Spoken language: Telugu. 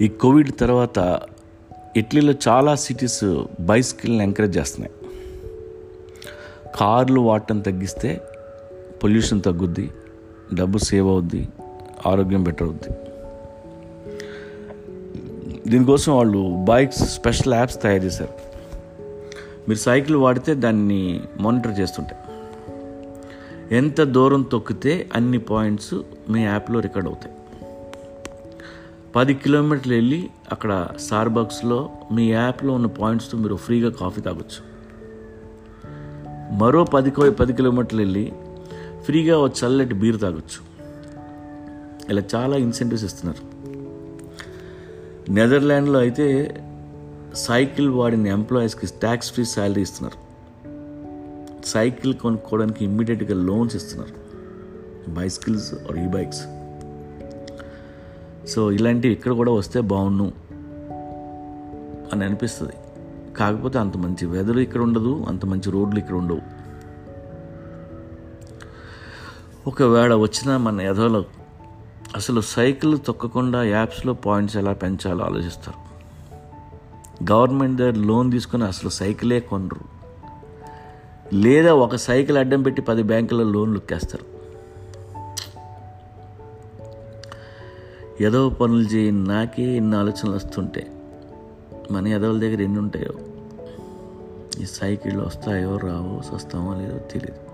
ఈ కోవిడ్ తర్వాత ఇటలీలో చాలా సిటీస్ బైసికల్ని ఎంకరేజ్ చేస్తున్నాయి. కార్లు వాడటం తగ్గిస్తే పొల్యూషన్ తగ్గుద్ది డబ్బు సేవ్ అవుద్ది ఆరోగ్యం బెటర్ అవుద్ది. దీనికోసం వాళ్ళు బైక్స్ స్పెషల్ యాప్స్ తయారు చేశారు. మీరు సైకిల్ వాడితే దాన్ని మానిటర్ చేస్తుంటాయి. ఎంత దూరం తొక్కితే అన్ని పాయింట్స్ మీ యాప్లో రికార్డ్ అవుతాయి. పది కిలోమీటర్లు వెళ్ళి అక్కడ స్టార్బక్స్లో మీ యాప్లో ఉన్న పాయింట్స్తో మీరు ఫ్రీగా కాఫీ తాగొచ్చు. మరో పది కో- పది కిలోమీటర్లు వెళ్ళి ఫ్రీగా ఒక చల్లటి బీర్ తాగొచ్చు. ఇలా చాలా ఇన్సెంటివ్స్ ఇస్తున్నారు. నెదర్లాండ్లో అయితే సైకిల్ వాడిన ఎంప్లాయీస్కి ట్యాక్స్ ఫ్రీ శాలరీ ఇస్తున్నారు. సైకిల్ కొనుక్కోవడానికి ఇమ్మీడియట్గా లోన్స్ ఇస్తున్నారు. బైసికల్స్ ఆర్ ఈ బైక్స్ సో ఇలాంటివి ఇక్కడ కూడా వస్తే బాగుండు అని అనిపిస్తుంది. కాకపోతే అంత మంచి వెదర్ ఇక్కడ ఉండదు అంత మంచి రోడ్లు ఇక్కడ ఉండవు. ఒకవేళ వచ్చినా మన ఎదవలో అసలు సైకిల్ తొక్కకుండా యాప్స్లో పాయింట్స్ ఎలా పెంచాలో ఆలోచిస్తారు. గవర్నమెంట్ దగ్గర లోన్ తీసుకొని అసలు సైకిలే కొనరు. లేదా ఒక సైకిల్ అడ్డం పెట్టి పది బ్యాంకుల లోన్లు ఎక్కేస్తారు. ఏదో పనులు చేయి నాకే ఇన్ని ఆలోచనలు వస్తుంటే. మన ఎదవల దగ్గర ఎన్ని ఉంటాయో? ఈ సైకిళ్ళు వస్తాయో రావో వస్తామో లేదో తెలియదు